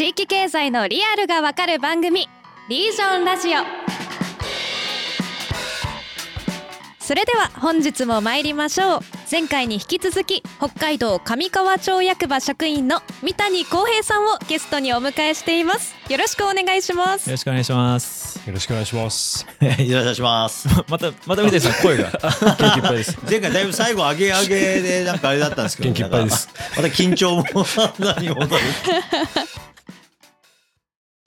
地域経済のリアルがわかる番組リージョンラジオそれでは本日も参りましょう前回に引き続き北海道上川町役場職員の三谷光平さんをゲストにお迎えしていますよろしくお願いしますよろしくお願いします。よろしくお願いします。よろしくお願いします。また、また見てさん声が。元気いっぱいです。前回だいぶ最後上げ上げでなんかあれだったんですけど、元気いっぱいですまた緊張も 何も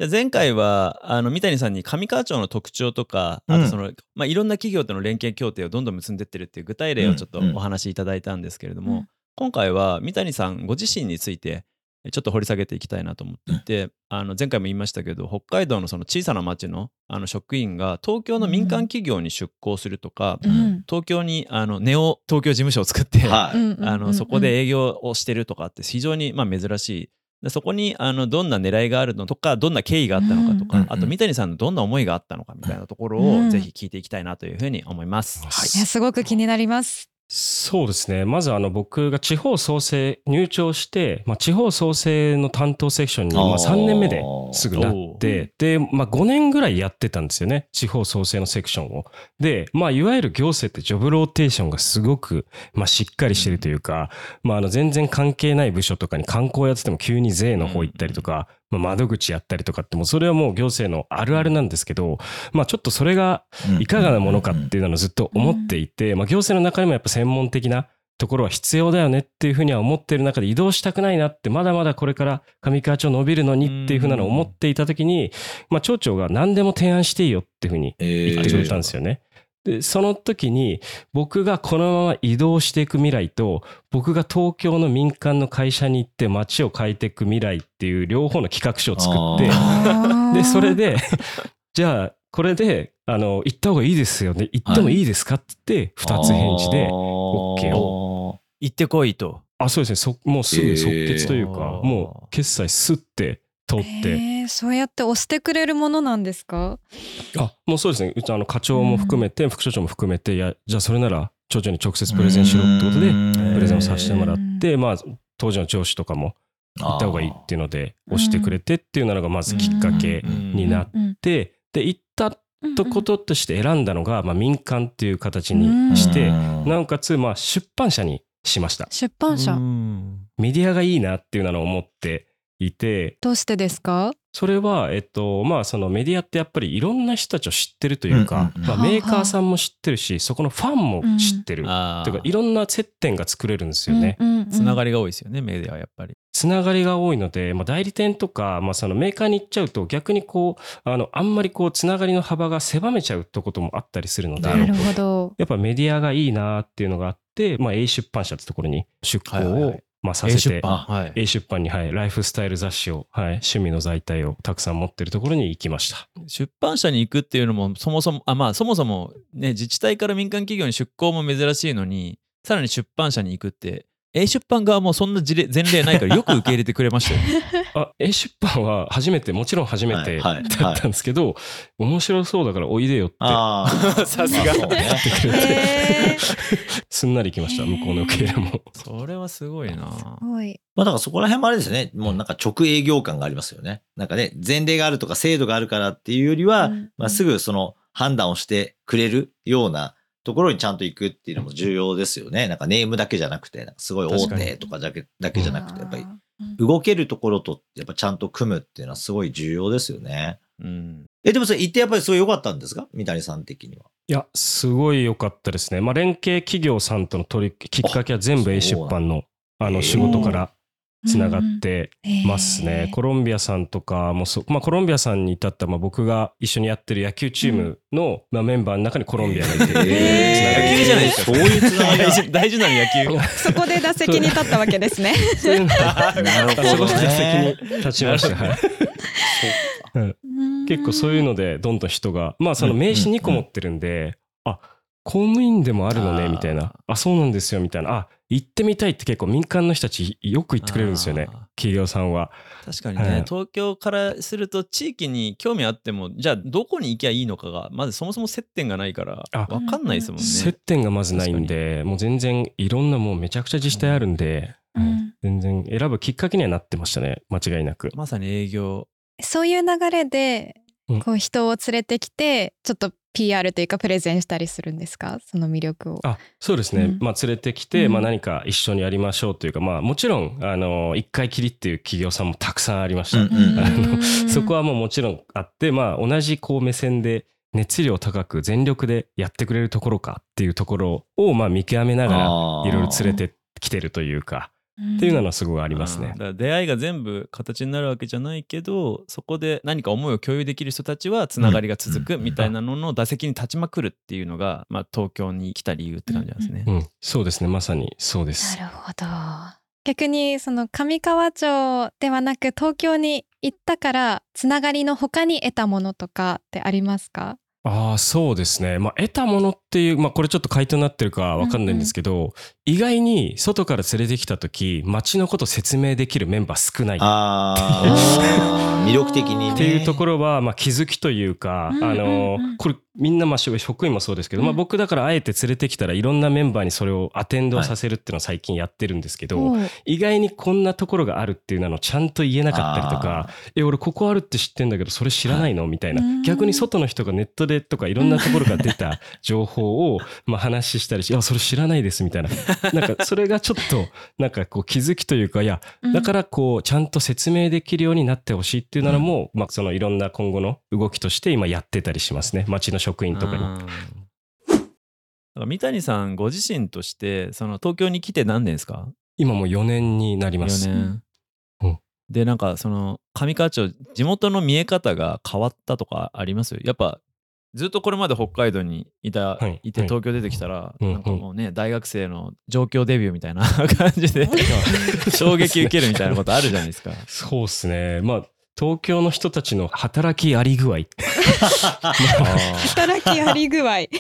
前回は、あの、三谷さんに上川町の特徴とか、あとその、まあ、いろんな企業との連携協定をどんどん結んでってるっていう具体例をちょっとうん。うんお話しいただいたんですけれども、うん。今回は三谷さんご自身について、ちょっと掘り下げていきたいなと思って。いて、あの前回も言いましたけど北海道のその小さな町のあの職員が東京の民間企業に出向するとか、うん。東京にあのネオ東京事務所を作って、はい。うんうんうん。あのそこで営業をしてるとかって非常にまあ珍しい。でそこにあのどんな狙いがあるのとかどんな経緯があったのかとか、うんあと三谷さんのどんな思いがあったのかみたいなところうん。をぜひ聞いていきたいなというふうに思います。いやすごく気になりますそうですね。まずあの僕が地方創生入庁して、まあ、地方創生の担当セクションにまああー3年目ですぐなって、で、まあ、5年ぐらいやってたんですよね。地方創生のセクションを。で、まあ、いわゆる行政ってジョブローテーションがすごく、まあ、しっかりしてるというか、まあ、あの全然関係ない部署とかに観光やってても急に税の方行ったりとか、まあ、窓口やったりとかってもうそれはもう行政のあるあるなんですけど、まあ、ちょっとそれがいかがなものかっていうのをずっと思っていて、まあ、行政の中でもやっぱ専門的なところは必要だよねっていうふうには思ってる中で移動したくないなってまだまだこれから上川町伸びるのにっていうふうなのを思っていた時に、まあ、町長が何でも提案していいよっていうふうに言ってくれたんですよね。でその時に僕がこのまま移動していく未来と僕が東京の民間の会社に行って街を変えていく未来っていう両方の企画書を作ってあで、それで、じゃあ、これで、あの、行った方がいいですよね。行ってもいいですかって言って、二つ返事で、OK を。行ってこいと。あ、そうですね。そもうすぐ即決というか、えーもう決済すって通って、えー、そうやって押してくれるものなんですか？あ、もうそうですね。うちあの課長も含めて、副所長も含めて、いや、じゃあそれなら、町長に直接プレゼンしろってことで、プレゼンをさせてもらって、まあ、当時の上司とかも行った方がいいっていうので、押してくれてっていうのがまずきっかけになっうんて、で、行ったとこととして選んだのが、まあ、民間っていう形にして、なおかつ、まあ、出版社にしました。出版社。うん。メディアがいいなっていうのを思っていて、どうしてですか？それは、えっと、まあ、そのメディアってやっぱりいろんな人たちを知ってるというか、うんうんうん。まあ、メーカーさんも知ってるし、そこのファンも知ってる。あというか、いろんな接点が作れるんですよね。つながりりが多いですよね、メディアはやっぱり。つながりが多いので、まあ、代理店とか、まあ、そのメーカーに行っちゃうと逆にこうあのあんまりこうつながりの幅が狭めちゃうってこともあったりするのでなるほど。やっぱメディアがいいなっていうのがあって、まあ、A 出版社ってところに出向をまあさ A せて出版。はい。A 出版に、はい、ライフスタイル雑誌を、はい、趣味の在体をたくさん持ってるところに行きました。出版社に行くっていうのもそもそもあまあそもそもね自治体から民間企業に出向も珍しいのにさらに出版社に行くって A 出版側もそんな事例前例ないからよく受け入れてくれましたよね。あ A 出版は初めてもちろん初めてはいはいだったんですけど、面白そうだからおいでよってああ。さすがってくれて、すんなり行きました向こうの受け入れも。それはすごいな。すごいまあだからそこら辺もあれですね。もうなんか直営業感がありますよね。なんかね、前例があるとか制度があるからっていうよりは、うんまあすぐその判断をしてくれるようなところにちゃんと行くっていうのも重要ですよね。なんかネームだけじゃなくて、なんかすごい大手とかだけだけじゃなくて、やっぱりうん動けるところとやっぱちゃんと組むっていうのはすごい重要ですよね。うん。え、でもそれ行ってやっぱりすごい良かったんですか？三谷さん的には。いや、すごい良かったですね。まあ、連携企業さんとの取り、きっかけは全部あ A 出版の、あの、仕事からつながってますへね。ー。コロンビアさんとかもそう、まあ、コロンビアさんに至った、まあ、僕が一緒にやってる野球チームの、まあ、メンバーの中にコロンビアがいて、野球じゃないです。かそういうつながり。が 大事大事なの野球。そこで打席に立ったわけですね。そう。いう。のなるほどそこでね。席に立ちました。はい。結構そういうのでどんどん人がまあその名刺2個持ってるんで、あ公務員でもあるのねみたいなあそうなんですよみたいなあ行ってみたいって結構民間の人たちよく言ってくれるんですよね企業さんは確かにね、はい東京からすると地域に興味あってもじゃあどこに行きゃいいのかがまずそもそも接点がないからあ分かんないですもんね。接点がまずないんでもう全然いろんなもうめちゃくちゃ自治体あるんで、うん全然選ぶきっかけにはなってましたね。間違いなく。まさに営業。そういう流れでうんこう人を連れてきてちょっと PR というかプレゼンしたりするんですか？その魅力を。あそうですね、うん。まあ、連れてきて、うん。まあ、何か一緒にやりましょうというか、まあ、もちろんあの一回きりっていう企業さんもたくさんありました、うんうんあのうん そこはもうもちろんあって、まあ、同じこう目線で熱量高く全力でやってくれるところかっていうところをまあ見極めながらいろいろ連れてきてるというかっていうのはすごいありますねあーだ。から出会いが全部形になるわけじゃないけどそこで何か思いを共有できる人たちはつながりが続くうんみたいなのの打席に立ちまくるっていうのが、まあ、東京に来た理由って感じなんですね。うん、そうですねまさにそうです。なるほど。逆にその上川町ではなく東京に行ったからつながりの他に得たものとかってありますか？ああそうですね、まあ、得たものっていう、まあ、これちょっと回答になってるかわかんないんですけど、意外に外から連れてきた時街のこと説明できるメンバー少ない。っああ、魅力的にね。ていうところは、まあ、気づきというか、うんうんうん。あのこれみんなまあ職員もそうですけど、うん。まあ、僕だからあえて連れてきたらいろんなメンバーにそれをアテンドさせるっていうのを最近やってるんですけど、意外にこんなところがあるっていうのをちゃんと言えなかったりとか「え俺ここあるって知ってんだけどそれ知らないの?」みたいな。うん。逆に外の人がネットでとかいろんなところから出た 情報をまあ話したりし「いやそれ知らないです」みたいな。なんかそれがちょっとなんかこう気づきというかいやだからこうちゃんと説明できるようになってほしいっていうのも、まあ、そのいろんな今後の動きとして今やってたりしますね。町の職員とかに。から三谷さんご自身としてその東京に来て何年ですか？今もう4年になりま4す。年、うん。でなんかその上川町地元の見え方が変わったとかあります？やっぱずっとこれまで北海道にいた、はい。い、てはい。東京出てきたら、うんなんかもうね大学生の上京デビューみたいな 感じで 衝撃受けるみたいなことあるじゃないですか。そうですね。まあ東京の人たちの働きあり具合働きあり具合。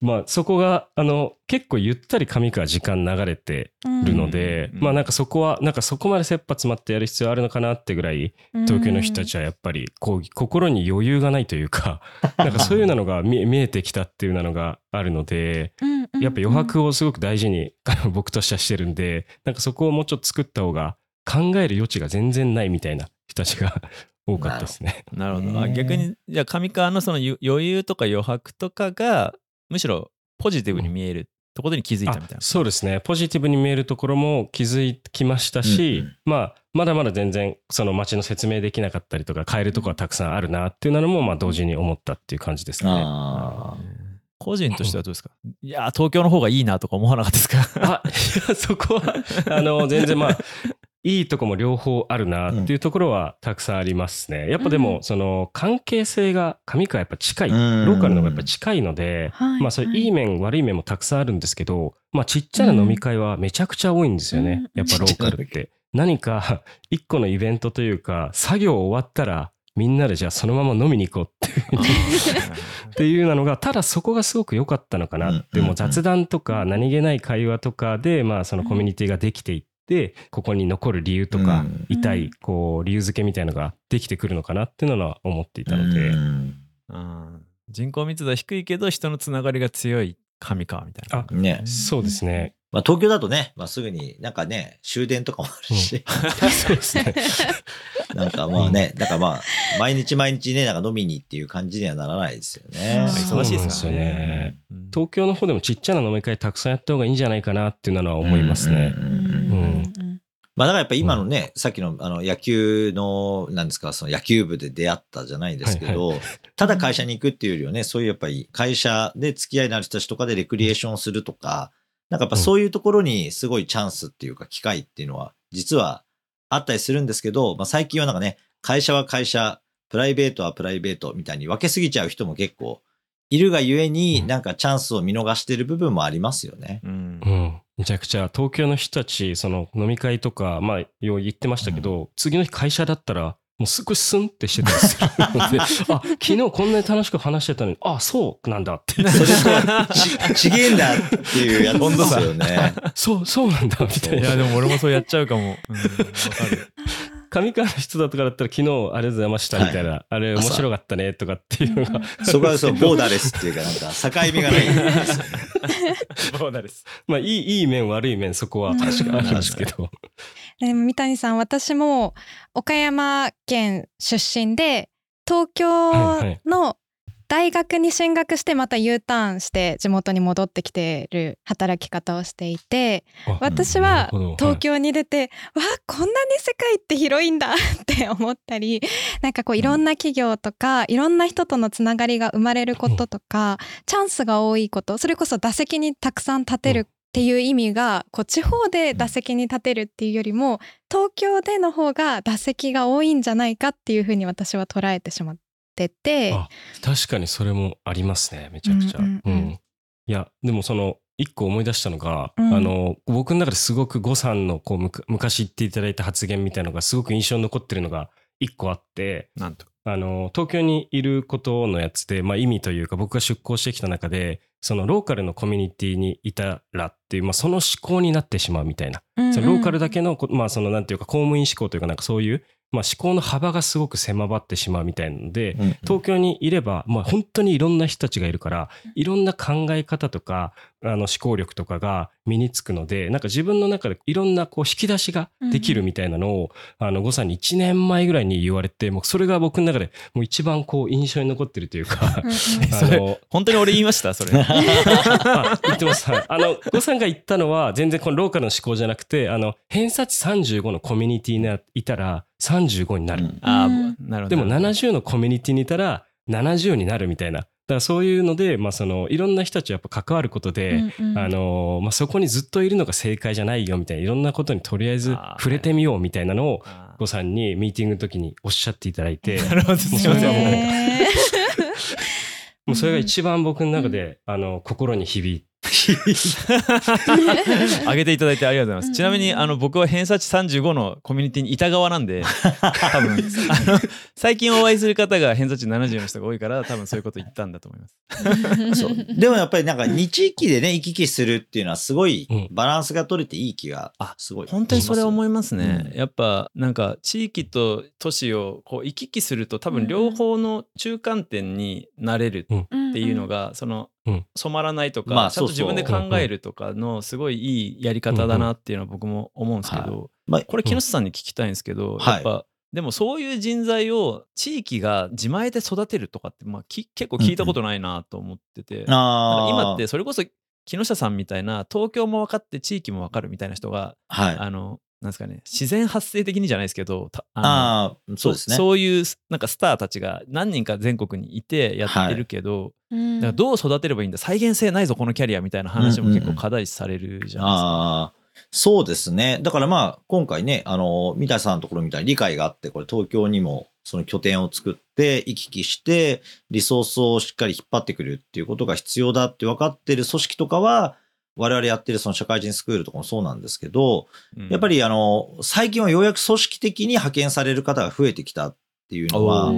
まあそこがあの結構ゆったり上川時間流れてるので、うん。まあなんかそこはなんかそこまで切羽詰まってやる必要あるのかなってぐらい東京の人たちはやっぱりこう心に余裕がないというか なんかそういうのが見見えてきたっていうのがあるのでやっぱ余白をすごく大事に僕としてはしてるんでなんかそこをもうちょっと作った方が考える余地が全然ないみたいな人たちが 多かったですね。なるほど。逆にじゃあ上川のそのゆ余裕とか余白とかがむしろポジティブに見えるところに気づいたみたいな。あそうですねポジティブに見えるところも気づきましたし、うんうんまあ、まだまだ全然その街の説明できなかったりとか変えるところはたくさんあるなっていうのもまあ同時に思ったっていう感じですね。あ個人としてはどうですか？いやー東京の方がいいなとか思わなかったですか？あいやそこはあの全然まあいいとこも両方あるなっていうところはたくさんありますね。やっぱでもうん。その関係性が上川やっぱ近いロうん。ーカルの方がやっぱ近いのではいまあそれい。い面悪い面もたくさんあるんですけどまあちっちゃな飲み会はめちゃくちゃ多いんですよね。うん。やっぱローカルって。何か一個のイベントというか作業終わったらみんなでじゃあそのまま飲みに行こうっていうふうに っていうのがただそこがすごく良かったのかなって、うん。もう雑談とか何気ない会話とかで、まあ、そのコミュニティができていってここに残る理由とか、うんいこう理由付けみたいのができてくるのかなっていうのは思っていたので、うんうん人口密度は低いけど人のつながりが強い上川みたいな。あね。そうですね。まあ東京だとね、まあすぐになんかね、終電とかもあるし、そうですね。なんかまあね、だからまあ、毎日毎日ね、なんか飲みにっていう感じにはならないですよね。忙しいですよね。うん東京の方でもちっちゃな飲み会たくさんやった方がいいんじゃないかなっていうのは思いますね。うんうん。うん。うんまあだからやっぱ今のね、さっきのあの野球の、なんですか、その野球部で出会ったじゃないですけど、ただ会社に行くっていうよりはね、そういうやっぱり会社で付き合いのある人たちとかでレクリエーションするとか、なんかやっぱそういうところにすごいチャンスっていうか機会っていうのは実はあったりするんですけど、まあ最近はなんかね、会社は会社、プライベートはプライベートみたいに分けすぎちゃう人も結構いるがゆえに、うん。なんかチャンスを見逃してる部分もありますよね。うん。うん、めちゃくちゃ東京の人たちその飲み会とかまあよう言ってましたけど、次の日会社だったらもうすごいスンってしてたりするので あ昨日こんなに楽しく話してたのにあそうなんだって それとち、ちげえんだっていうやつですよね。そうそうなんだみたいないやでも俺もそうやっちゃうかも。うんわかる。上川の人だとかだったら昨日ありがとうございましたみたいな、あれ面白かったねとかっていうのが、そこはそう、ボーダーレスっていうか、なんか、境目がないですよね。そうなんです。まあいい、いい面悪い面そこは確かあるんですけど。でも三谷さん私も岡山県出身で東京はいはいの大学に進学してまた U ターンして地元に戻ってきてる働き方をしていてあ私は東京に出て、わあこんなに世界って広いんだって思ったりなんかこういろんな企業とかいろんな人とのつながりが生まれることとかチャンスが多いことそれこそ打席にたくさん立てるっていう意味がこう地方で打席に立てるっていうよりも東京での方が打席が多いんじゃないかっていうふうに私は捉えてしまってて。あ確かにそれもありますねめちゃくちゃ。うんうんうんいやでもその一個思い出したのが、うんあの僕の中ですごく呉さんのこう昔言っていただいた発言みたいのがすごく印象に残ってるのが一個あってなんと。あの東京にいることのやつで、まあ、意味というか僕が出向してきた中でそのローカルのコミュニティにいたらっていう、まあ、その思考になってしまうみたいなそのローカルだけのこ、まあ、そのなんていうか公務員思考というかなんかそういう、まあ、思考の幅がすごく狭まってしまうみたいなので、うん東京にいれば、まあ、本当にいろんな人たちがいるからいろんな考え方とかあの思考力とかが身につくのでなんか自分の中でいろんなこう引き出しができるみたいなのを、あの呉さんに1年前ぐらいに言われてもうそれが僕の中でもう一番こう印象に残ってるというかうんうん あの本当に俺言いました？それ。あ言ってます。はい。あの、呉さんが言ったのは、全然このローカルの思考じゃなくて、あの、偏差値35のコミュニティにいたら35になる。うんああ、うんなるほど。でも70のコミュニティにいたら70になるみたいな。だからそういうので、まあその、いろんな人たちやっぱ関わることで、うんうんあの、まあそこにずっといるのが正解じゃないよみたいな、いろんなことにとりあえず触れてみようみたいなのを、あー呉さんにミーティングの時におっしゃっていただいて、なるほど、すいません。もうへ もうそれが一番僕の中で、あの、心に響いて、上げていただいてありがとうございます。ちなみに、うんあの、僕は偏差値35のコミュニティにいた側なんで、多分、あの、最近お会いする方が偏差値70の人が多いから、多分そういうこと言ったんだと思います。ーそうでもやっぱりなんか二地域でね、行き来するっていうのはすごいうんバランスが取れていい気があすごい。本当にそれ思いますね。うんやっぱなんか地域と都市をこう行き来すると多分両方の中間点になれるっていうのがそのうん染まらないとか、まあちゃんと自分で考えるとかのすごいいいやり方だなっていうのは僕も思うんですけど、まあこれ木下さんに聞きたいんですけど、はい。やっぱでもそういう人材を地域が自前で育てるとかって、まあ、き結構聞いたことないなと思ってて、なんかあー。今ってそれこそ木下さんみたいな東京も分かって地域も分かるみたいな人がはい。あのなんですかね自然発生的にじゃないですけどたあのああ、そうですね。そういうなんかスターたちが何人か全国にいてやってるけど、うんだからどう育てればいいんだ再現性ないぞこのキャリアみたいな話も結構課題視されるじゃないですか。そうですね。だからまあ、今回ね、あの、三谷さんのところみたいに理解があって、これ東京にもその拠点を作って、行き来して、リソースをしっかり引っ張ってくるっていうことが必要だって分かってる組織とかは、我々やってるその社会人スクールとかもそうなんですけど、やっぱりりあの、最近はようやく組織的に派遣される方が増えてきたっていうのは、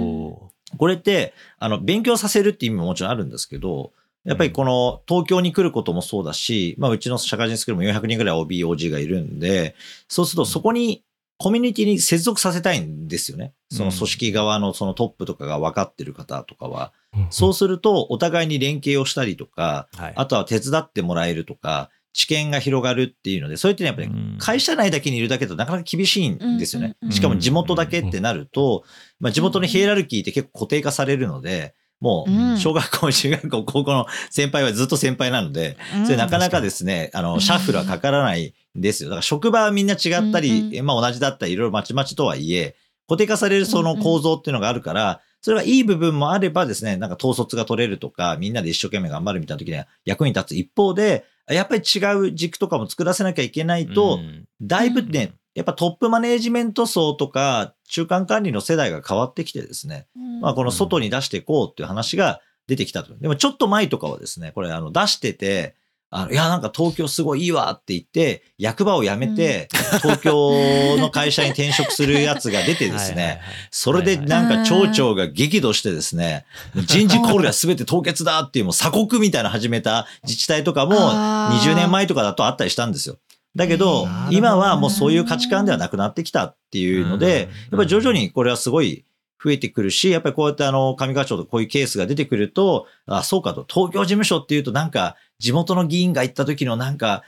これって、あの、勉強させるっていう意味ももちろんあるんですけど、やっぱりこの東京に来ることもそうだし、まあうちの社会人スクールも400人ぐらい OB、OG がいるんで、そうするとそこにコミュニティに接続させたいんですよね。その組織側のそのトップとかが分かってる方とかは。そうするとお互いに連携をしたりとか、はい。あとは手伝ってもらえるとか、知見が広がるっていうので、そういったやっぱりうん。会社内だけにいるだけだとなかなか厳しいんですよね。しかも地元だけってなると、まあ地元のヒエラルキーって結構固定化されるので、もうん。う小学校、中学校、高校の先輩はずっと先輩なので、それなかなかですね、あの、シャッフルはかからないんですよ。だから職場はみんな違ったり、まあ同じだったり、いろいろまちまちとはいえ、固定化されるその構造っていうのがあるから、それがいい部分もあればですね、なんか統率が取れるとか、みんなで一生懸命頑張るみたいな時には役に立つ一方で、やっぱり違う軸とかも作らせなきゃいけないと、うん。だいぶね、やっぱトップマネージメント層とか中間管理の世代が変わってきてですね、まあこの外に出していこうっていう話が出てきたと。でもちょっと前とかはですね、これあの出してて、あのいやなんか東京すごいいいわって言って、役場を辞めて、東京の会社に転職するやつが出てですね、それでなんか町長が激怒してですね、人事コールは全て凍結だっていうもう鎖国みたいなの始めた自治体とかもあー。20年前とかだとあったりしたんですよ。だけど、今はもうそういう価値観ではなくなってきたっていうので、やっぱり徐々にこれはすごい増えてくるし、やっぱりこうやってあの、上川町とこういうケースが出てくると、あ、そうかと、東京事務所っていうとなんか、地元の議員が行った時のなんか、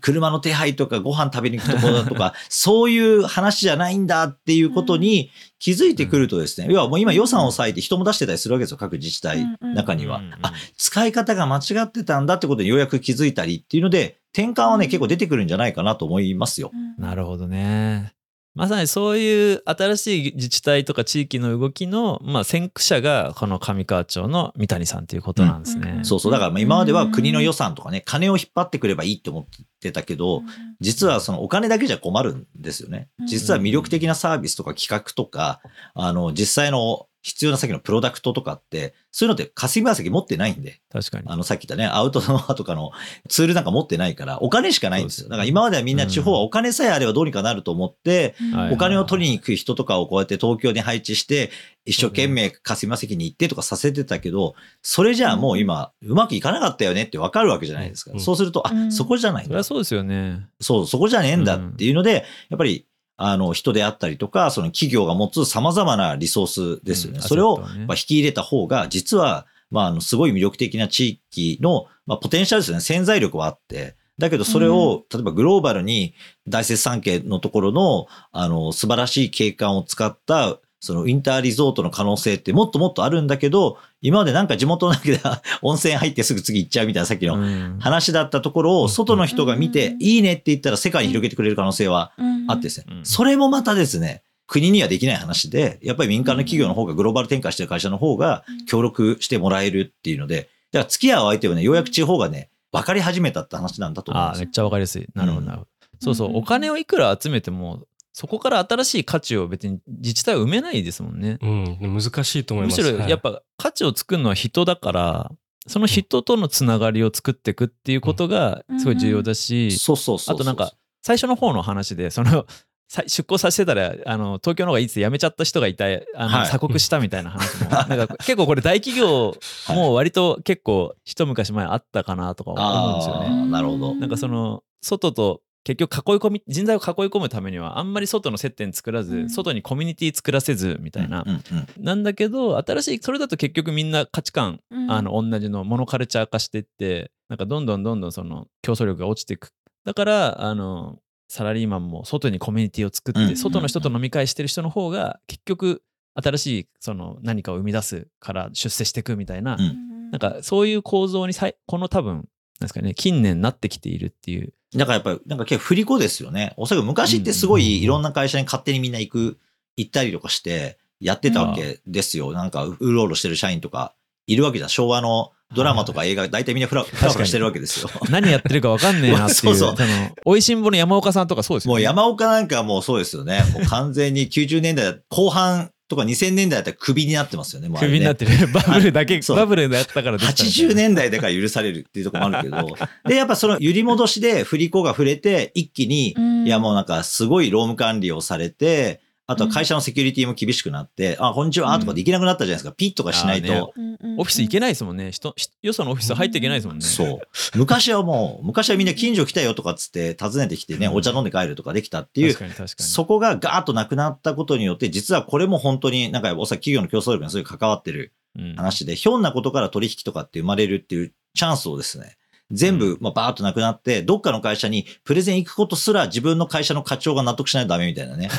車の手配とかご飯食べに行くところだとか、そういう話じゃないんだっていうことに気づいてくるとですね、要はもう今予算を割いて人も出してたりするわけですよ、各自治体。中には。うん。うん。あ、使い方が間違ってたんだってことにようやく気づいたりっていうので、転換はね、結構出てくるんじゃないかなと思いますよ。なるほどね。まさにそういう新しい自治体とか地域の動きの、まあ、先駆者がこの上川町の三谷さんということなんですね。うんそうそう。だからまあ今までは国の予算とかね、金を引っ張ってくればいいって思ってたけど、実はそのお金だけじゃ困るんですよね。実は魅力的なサービスとか企画とか、あの、実際の必要な先のプロダクトとかって、そういうのって霞が関持ってないんで、確かに。あの、さっき言ったね、アウトドアとかのツールなんか持ってないから、お金しかないんですよ。すねだから今まではみんな地方はお金さえあればどうにかなると思って、はいお金を取りに行く人とかをこうやって東京に配置して、一生懸命霞が関に行ってとかさせてたけど、それじゃあもう今、うまくいかなかったよねってわかるわけじゃないですか。うんそうすると、あ、うんそこじゃないんだ。そりゃそうですよね。そう、そこじゃねえんだっていうので、やっぱり、あの、人であったりとか、その企業が持つ様々なリソースですよね。うんそれを、引き入れた方が、実は、まあ、あの、すごい魅力的な地域の、まあ、ポテンシャルですよね。潜在力はあって。だけど、それを、例えばグローバルに大雪山系のところの、あの、素晴らしい景観を使った、そのインターリゾートの可能性ってもっともっとあるんだけど、今までなんか地元だけで 温泉入ってすぐ次行っちゃうみたいなさっきのうん。話だったところを外の人が見てう、ん。いいねって言ったら世界に広げてくれる可能性はあってですねう。ん。それもまたですね、国にはできない話で、やっぱり民間の企業の方がグローバル展開してる会社の方が協力してもらえるっていうので、だから付き合う相手はね、ようやく地方がね、分かり始めたって話なんだと思うんああ、ですよ。めっ。ちゃわかりやすい。なるほど、うんなるほど。そうそうう、ん。お金をいくら集めても、そこから新しい価値を別に自治体は埋めないですもんね。うん、難しいと思いむます。はいしろやっぱ価値を作るのは人だから、その人とのつながりを作っていくっていうことがすごい重要だし、そうそうそう。あとなんか、最初の方の話で、その、さ出向させてたら、あの、東京の方がいいっつ辞めちゃった人がいた、あの、はい鎖国したみたいな話も、なんか結構これ大企業も割と結構一昔前あったかなとか思うんですよあね。ーなるほどなんかその、外と、結局囲い込み、人材を囲い込むためには、あんまり外の接点作らず、うん外にコミュニティ作らせず、みたいな。うんうんなんだけど、新しい、それだと結局みんな価値観、あの、同じのモノカルチャー化していって、なんかどんどんどんどんその競争力が落ちていく。だから、あの、サラリーマンも外にコミュニティを作って、うん外の人と飲み会してる人の方が、結局、新しいその何かを生み出すから出世していくみたいな、うんなんかそういう構造にさいこの多分、なんですかね、近年なってきているっていう。だからやっぱり、なんか結構振り子ですよね。おそらく昔ってすごいいろんな会社に勝手にみんな行く、行ったりとかして、やってたわけですよ。なんか、うろうろしてる社員とか、いるわけじゃん。昭和のドラマとか映画、大体みんなフラフラしてるわけですよ。何やってるか分かんねえなっていう。そうそうその、美味しんぼの山岡さんとかそうですよね。もう山岡なんかもうそうですよね。もう完全に90年代後半とか2000年代だったらクビになってますよね。ねクビになってる。バブルだけ、そうバブルだったからできたみたいな80年代だから許されるっていうところもあるけど。で、やっぱその揺り戻しで振り子が触れて、一気に、いやもうなんかすごい労務管理をされて、あとは会社のセキュリティも厳しくなって、あ、こんにちはとかできなくなったじゃないですか。ピッとかしないと。あオフィス行けないですもんね。人、人よそのオフィス入っていけないですもんね。そう。昔はもう、昔はみんな近所来たよとかっつって訪ねてきてね、うんお茶飲んで帰るとかできたっていう確かに確かに。そこがガーッとなくなったことによって、実はこれも本当になんかおそらく企業の競争力にすごい関わってるうん話で、ひょんなことから取引とかって生まれるっていうチャンスをですね、全部、まあ、バーッとなくなって、どっかの会社にプレゼン行くことすら自分の会社の課長が納得しないとダメみたいなね。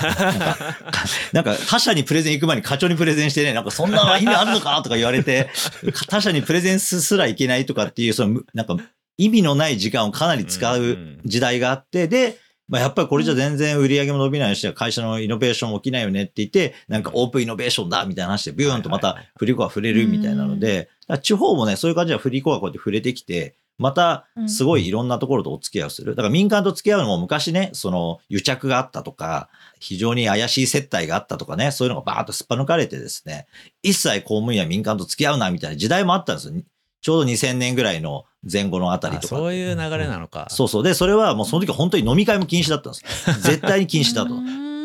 なんか、他社にプレゼン行く前に課長にプレゼンしてね、なんかそんな意味あるのかとか言われて、他社にプレゼンすらいけないとかっていう、その、なんか意味のない時間をかなり使う時代があって、で、まあ、やっぱりこれじゃ全然売り上げも伸びないし、会社のイノベーション起きないよねって言って、なんかオープンイノベーションだみたいな話で、ビューンとまた振り子が触れるみたいなので、地方もね、そういう感じで振り子がこうやって触れてきて、またすごいいろんなところとお付き合いをする。だから民間と付き合うのも昔ね、その癒着があったとか、非常に怪しい接待があったとかね、そういうのがバーッとすっぱ抜かれてですね、一切公務員や民間と付き合うなみたいな時代もあったんですよ。ちょうど2000年ぐらいの前後のあたりあとか。そういう流れなのか。そうそう。で、それはもうその時本当に飲み会も禁止だったんです。絶対に禁止だと。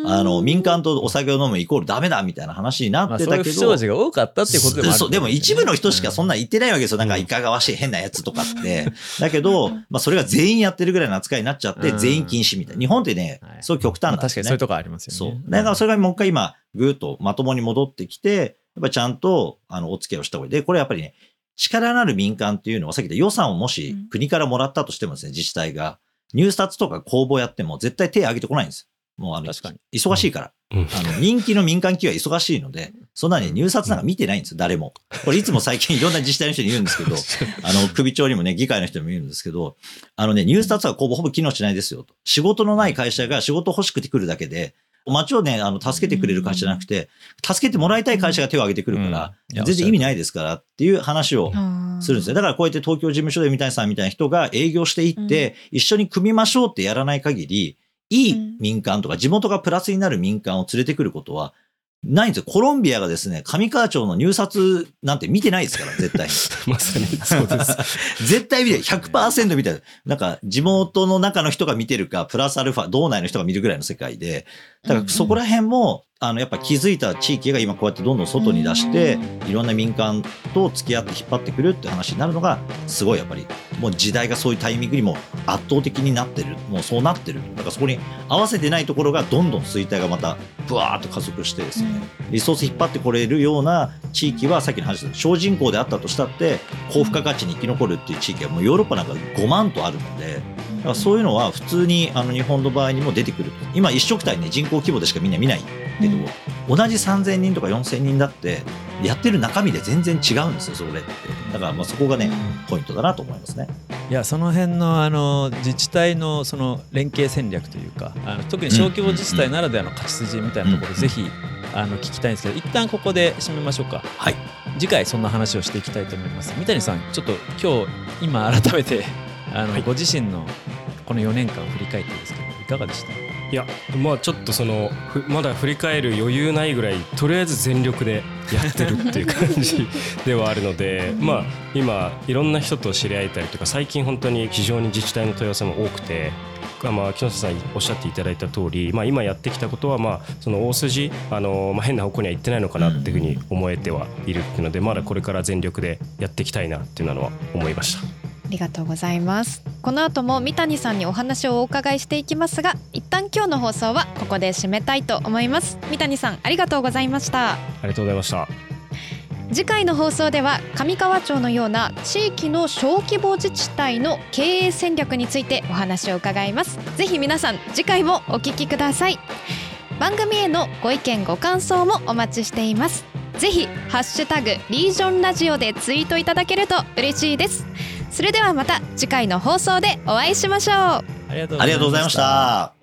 あの、民間とお酒を飲むイコールダメだみたいな話になまあ、ってたけど。そういう不祥事が多かったっていうことでもあるそう、でも一部の人しかそんな、言ってないわけですよ。なんかいかがわしい変なやつとかって。だけど、まあそれが全員やってるぐらいの扱いになっちゃって、うん全員禁止みたいな。日本ってねはい、そう極端まあなんですよね。確かにそういうとこありますよね。そう。だからそれがもう一回今、ぐーっとまともに戻ってきて、やっぱりちゃんと、あの、お付き合いをした方がいい。で、これやっぱりね、力のある民間っていうのは、さっき言った予算をもしうん国からもらったとしてもですね、自治体が、入札とか公募やっても絶対手挙げてこないんです。もうあの、確かに。忙しいから。うん。あの、人気の民間企業は忙しいので、そんなに入札なんか見てないんですよ、誰も。これいつも最近 いろんな自治体の人に言うんですけど、あの、首長にもね、議会の人にも言うんですけど、あのね、入札は公募ほぼ機能しないですよと。仕事のない会社が仕事欲しくて来るだけで、街をね、あの、助けてくれる会社じゃなくて、助けてもらいたい会社が手を挙げてくるから、全然意味ないですからっていう話をするんですよ。だからこうやって東京事務所で三谷さんみたいな人が営業していって、一緒に組みましょうってやらない限り、いい民間とか地元がプラスになる民間を連れてくることはないんですよ。コロンビアがですね、上川町の入札なんて見てないですから、絶対に。まさにそうです。絶対見てない。100%見てない。なんか、地元の中の人が見てるか、プラスアルファ、道内の人が見るぐらいの世界で、だからそこら辺も、あの、やっぱ気づいた地域が今こうやってどんどん外に出して、いろんな民間と付き合って引っ張ってくるって話になるのが、すごいやっぱり、もう時代がそういうタイミングにも圧倒的になってる。もうそうなってる。だからそこに合わせてないところがどんどん衰退がまた、ブワーっと加速してですね、リソース引っ張ってこれるような地域は、さっきの話です小人口であったとしたって、高付加価値に生き残るっていう地域はもうヨーロッパなんか5万とあるので、だからそういうのは普通にあの日本の場合にも出てくる。今一色体ね、人口規模でしかみんな見ないけど、同じ3000人とか4000人だって、やってる中身で全然違うんですよ、それって。だからまあそこがね、ポイントだなと思いますね。いやその辺のあの自治体のその連携戦略というかあの特に小規模自治体ならではの勝ち筋みたいなところ、うん。ぜひあの聞きたいんですけど一旦ここで締めましょうか。はい。次回そんな話をしていきたいと思います。三谷さんちょっと今日今改めてあの、ご自身のこの4年間を振り返ってですけどいかがでした？いやまあちょっとそのふまだ振り返る余裕ないぐらいとりあえず全力でやってるっていう感じ ではあるのでまあ今いろんな人と知り合えたりとか最近本当に非常に自治体の問い合わせも多くて。まあ、木下さんおっしゃっていただいた通り、まあ、今やってきたことは、まあ、その大筋あの、まあ、変な方向には行ってないのかなっていうふうに思えてはいるっていうのでまだこれから全力でやっていきたいなっていうのは思いました。ありがとうございます。この後も三谷さんにお話をお伺いしていきますが一旦今日の放送はここで締めたいと思います。三谷さんありがとうございました。ありがとうございました。次回の放送では上川町のような地域の小規模自治体の経営戦略についてお話を伺います。ぜひ皆さん次回もお聞きください。番組へのご意見ご感想もお待ちしています。ぜひハッシュタグリージョンラジオでツイートいただけると嬉しいですそれではまた次回の放送でお会いしましょうありがとうございました。